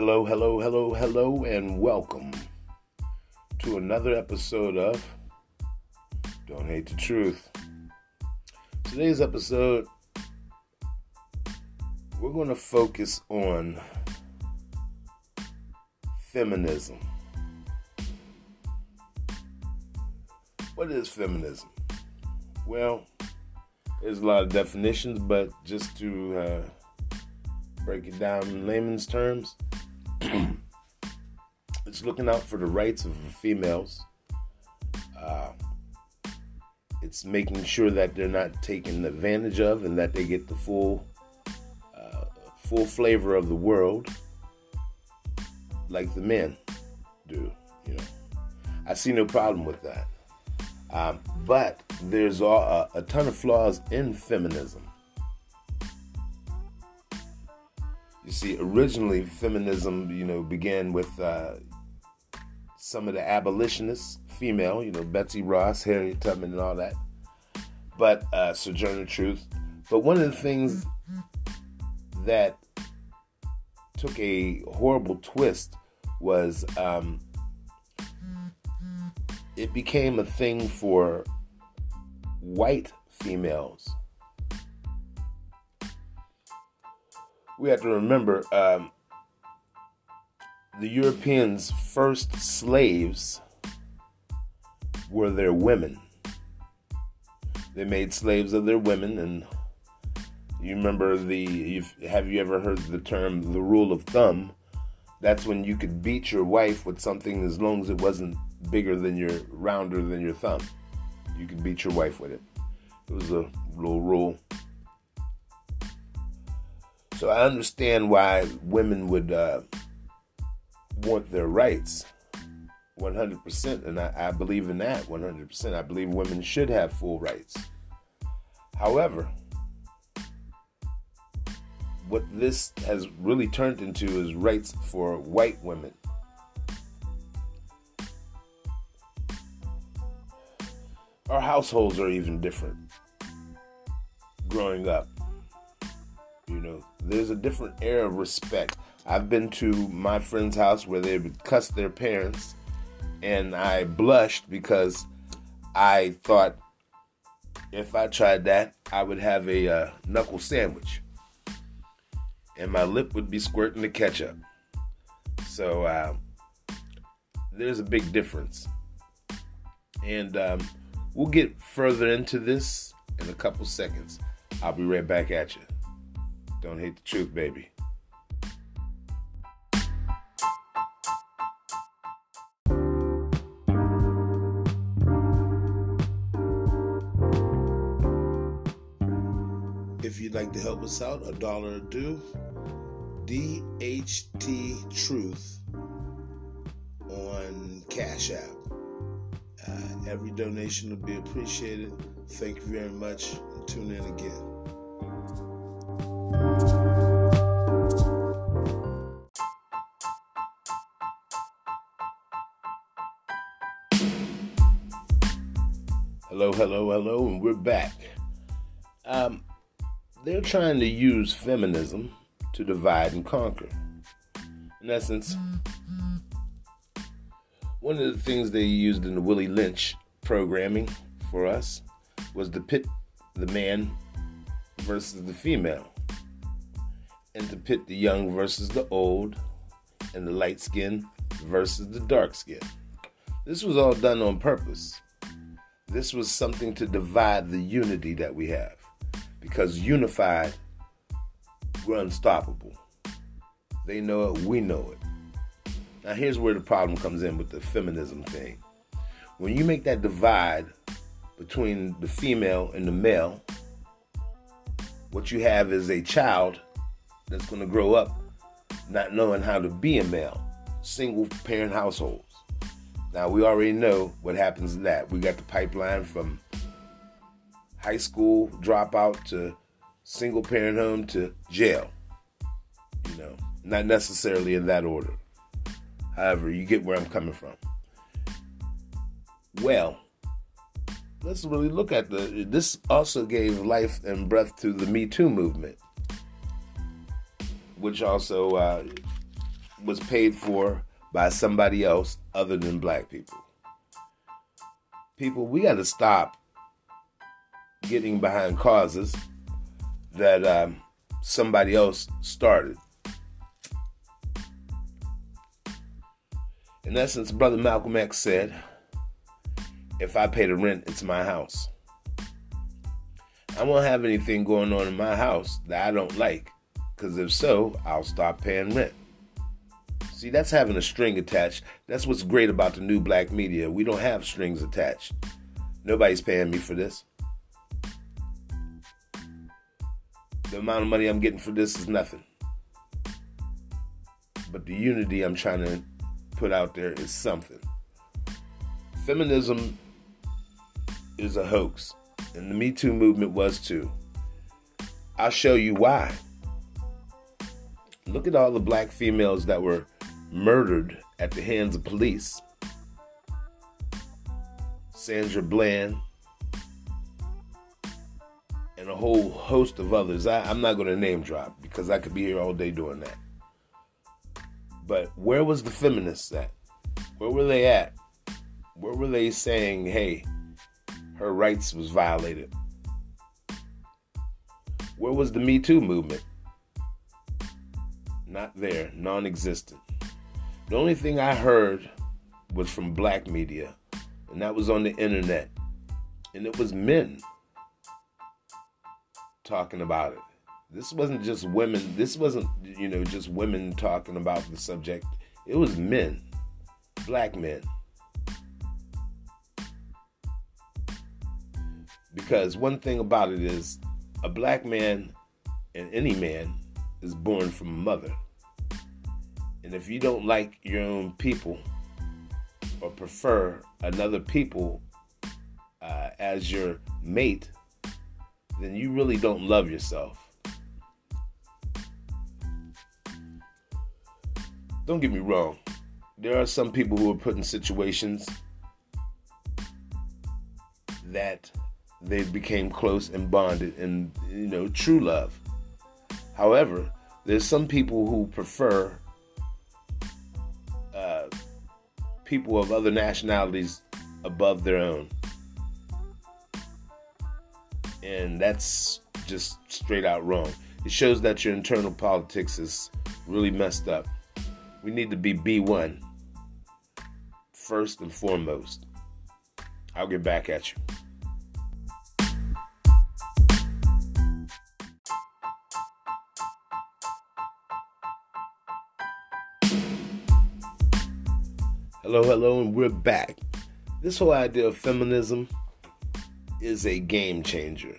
Hello, hello, hello, hello, and welcome to another episode of Don't Hate the Truth. Today's episode, we're going to focus on feminism. What is feminism? Well, there's a lot of definitions, but just to uh, break it down in layman's terms, it's looking out for the rights of females. Uh, it's making sure that they're not taken advantage of and that they get the full uh, full flavor of the world like the men do. You know, I see no problem with that. Um, but there's a, a ton of flaws in feminism. You see, originally feminism, you know, began with uh, some of the abolitionists, female, you know, Betsy Ross, Harriet Tubman, and all that. But uh, Sojourner Truth. But one of the things that took a horrible twist was um, it became a thing for white females. We have to remember um, the Europeans' first slaves were their women. They made slaves of their women, and you remember the. Have you ever heard the term the rule of thumb? That's when you could beat your wife with something as long as it wasn't bigger than your rounder than your thumb. You could beat your wife with it. It was a little rule. So I understand why women would uh, want their rights 100%, and I, I believe in that 100%. I believe women should have full rights. However, what this has really turned into is rights for white women. Our households are even different growing up. You know, there's a different air of respect. I've been to my friend's house where they would cuss their parents, and I blushed because I thought if I tried that, I would have a uh, knuckle sandwich and my lip would be squirting the ketchup. So uh, there's a big difference. And um, we'll get further into this in a couple seconds. I'll be right back at you. Don't hate the truth, baby. To help us out, a dollar a do. DHT Truth on Cash App. Uh, every donation will be appreciated. Thank you very much. And tune in again. Hello, hello, hello, and we're back. Um, they're trying to use feminism to divide and conquer. In essence, one of the things they used in the Willie Lynch programming for us was to pit the man versus the female, and to pit the young versus the old, and the light skin versus the dark skin. This was all done on purpose. This was something to divide the unity that we have. Because unified, we're unstoppable. They know it, we know it. Now, here's where the problem comes in with the feminism thing. When you make that divide between the female and the male, what you have is a child that's going to grow up not knowing how to be a male, single parent households. Now, we already know what happens to that. We got the pipeline from high school dropout to single parent home to jail. You know, not necessarily in that order. However, you get where I'm coming from. Well, let's really look at the. This also gave life and breath to the Me Too movement, which also uh, was paid for by somebody else other than black people. People, we got to stop getting behind causes that um, somebody else started. In essence, Brother Malcolm X said, if I pay the rent, it's my house. I won't have anything going on in my house that I don't like, because if so, I'll stop paying rent. See, that's having a string attached. That's what's great about the new black media. We don't have strings attached. Nobody's paying me for this. The amount of money I'm getting for this is nothing. But the unity I'm trying to put out there is something. Feminism is a hoax, and the Me Too movement was too. I'll show you why. Look at all the black females that were murdered at the hands of police. Sandra Bland, and a whole host of others. I, am not going to name drop because I could be here all day doing that. But where was the feminists at? Where were they at? Where were they saying, hey, her rights was violated? Where was the Me Too movement? Not there, non existent. The only thing I heard was from black media, and that was on the internet. And it was men talking about it. This wasn't just women, this wasn't, you know, just women talking about the subject. It was men, black men. Because one thing about it is a black man and any man is born from a mother. And if you don't like your own people or prefer another people uh, as your mate, then you really don't love yourself. Don't get me wrong. There are some people who are put in situations that they became close and bonded and you know true love. However, there's some people who prefer uh, people of other nationalities above their own. And that's just straight out wrong. It shows that your internal politics is really messed up. We need to be B1 first and foremost. I'll get back at you. Hello, hello, and we're back. This whole idea of feminism is a game changer.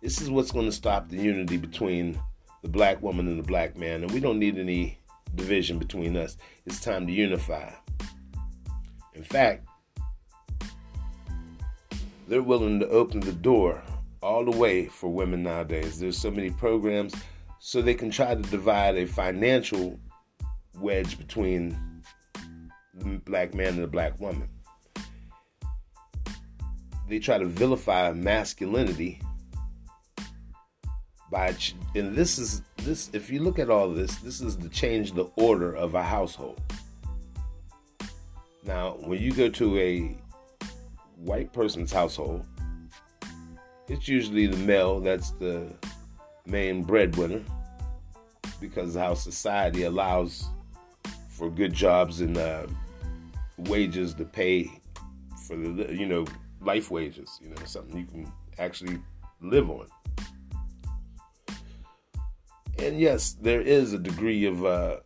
This is what's going to stop the unity between the black woman and the black man, and we don't need any division between us. It's time to unify. In fact, they're willing to open the door all the way for women nowadays. There's so many programs so they can try to divide a financial wedge between the black man and the black woman. They try to vilify masculinity by, and this is this. If you look at all this, this is to change the order of a household. Now, when you go to a white person's household, it's usually the male that's the main breadwinner because how society allows for good jobs and uh, wages to pay for the you know life wages you know something you can actually live on. And yes there is a degree of uh,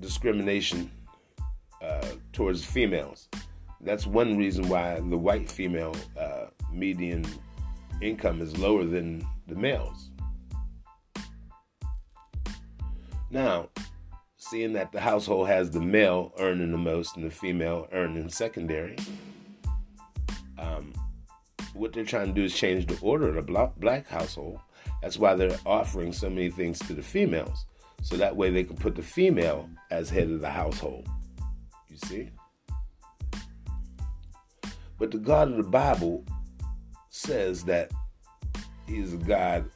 discrimination uh, towards females. That's one reason why the white female uh, median income is lower than the males. Now seeing that the household has the male earning the most and the female earning secondary, um, what they're trying to do is change the order of the black household. That's why they're offering so many things to the females. So that way they can put the female as head of the household. You see? But the God of the Bible says that He is a God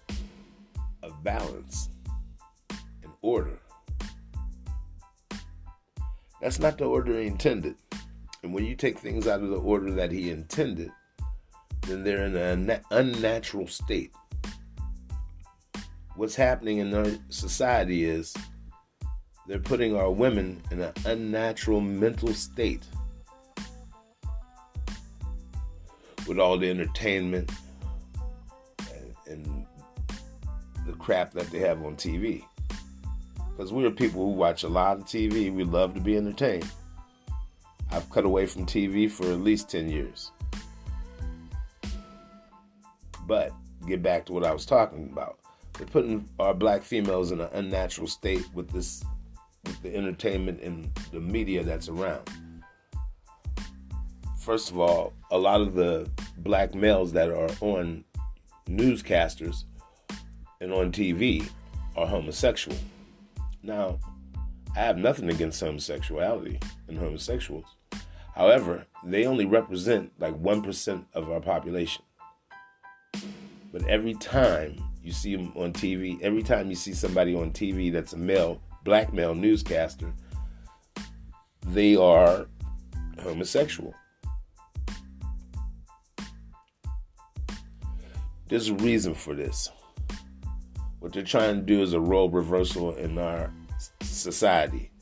of balance and order. That's not the order intended. And when you take things out of the order that he intended, then they're in an unnatural state. What's happening in our society is they're putting our women in an unnatural mental state with all the entertainment and, and the crap that they have on TV. Because we're people who watch a lot of TV, we love to be entertained. I've cut away from TV for at least 10 years. But get back to what I was talking about. They're putting our black females in an unnatural state with this with the entertainment and the media that's around. First of all, a lot of the black males that are on newscasters and on TV are homosexual. Now, I have nothing against homosexuality and homosexuals. However, they only represent like 1% of our population. But every time you see them on TV, every time you see somebody on TV that's a male, black male newscaster, they are homosexual. There's a reason for this. What they're trying to do is a role reversal in our society.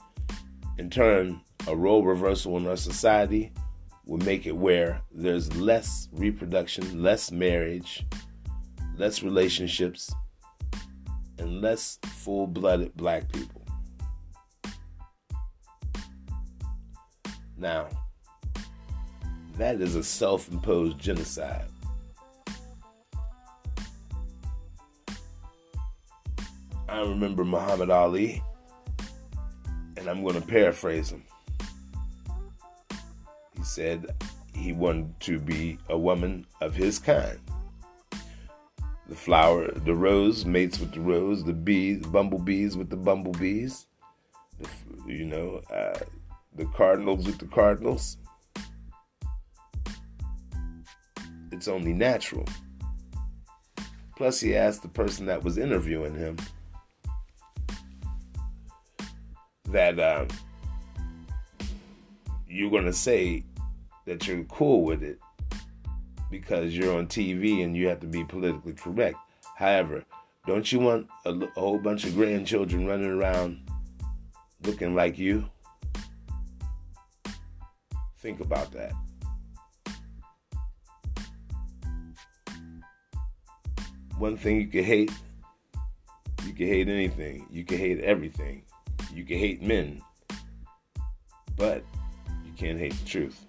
In turn, a role reversal in our society will make it where there's less reproduction, less marriage, less relationships, and less full blooded black people. Now, that is a self imposed genocide. I remember Muhammad Ali, and I'm going to paraphrase him. Said he wanted to be a woman of his kind. The flower, the rose mates with the rose, the bees, bumblebees with the bumblebees, the, you know, uh, the cardinals with the cardinals. It's only natural. Plus, he asked the person that was interviewing him that um, you're going to say that you're cool with it because you're on TV and you have to be politically correct. However, don't you want a, a whole bunch of grandchildren running around looking like you? Think about that. One thing you can hate, you can hate anything. You can hate everything. You can hate men, but you can't hate the truth.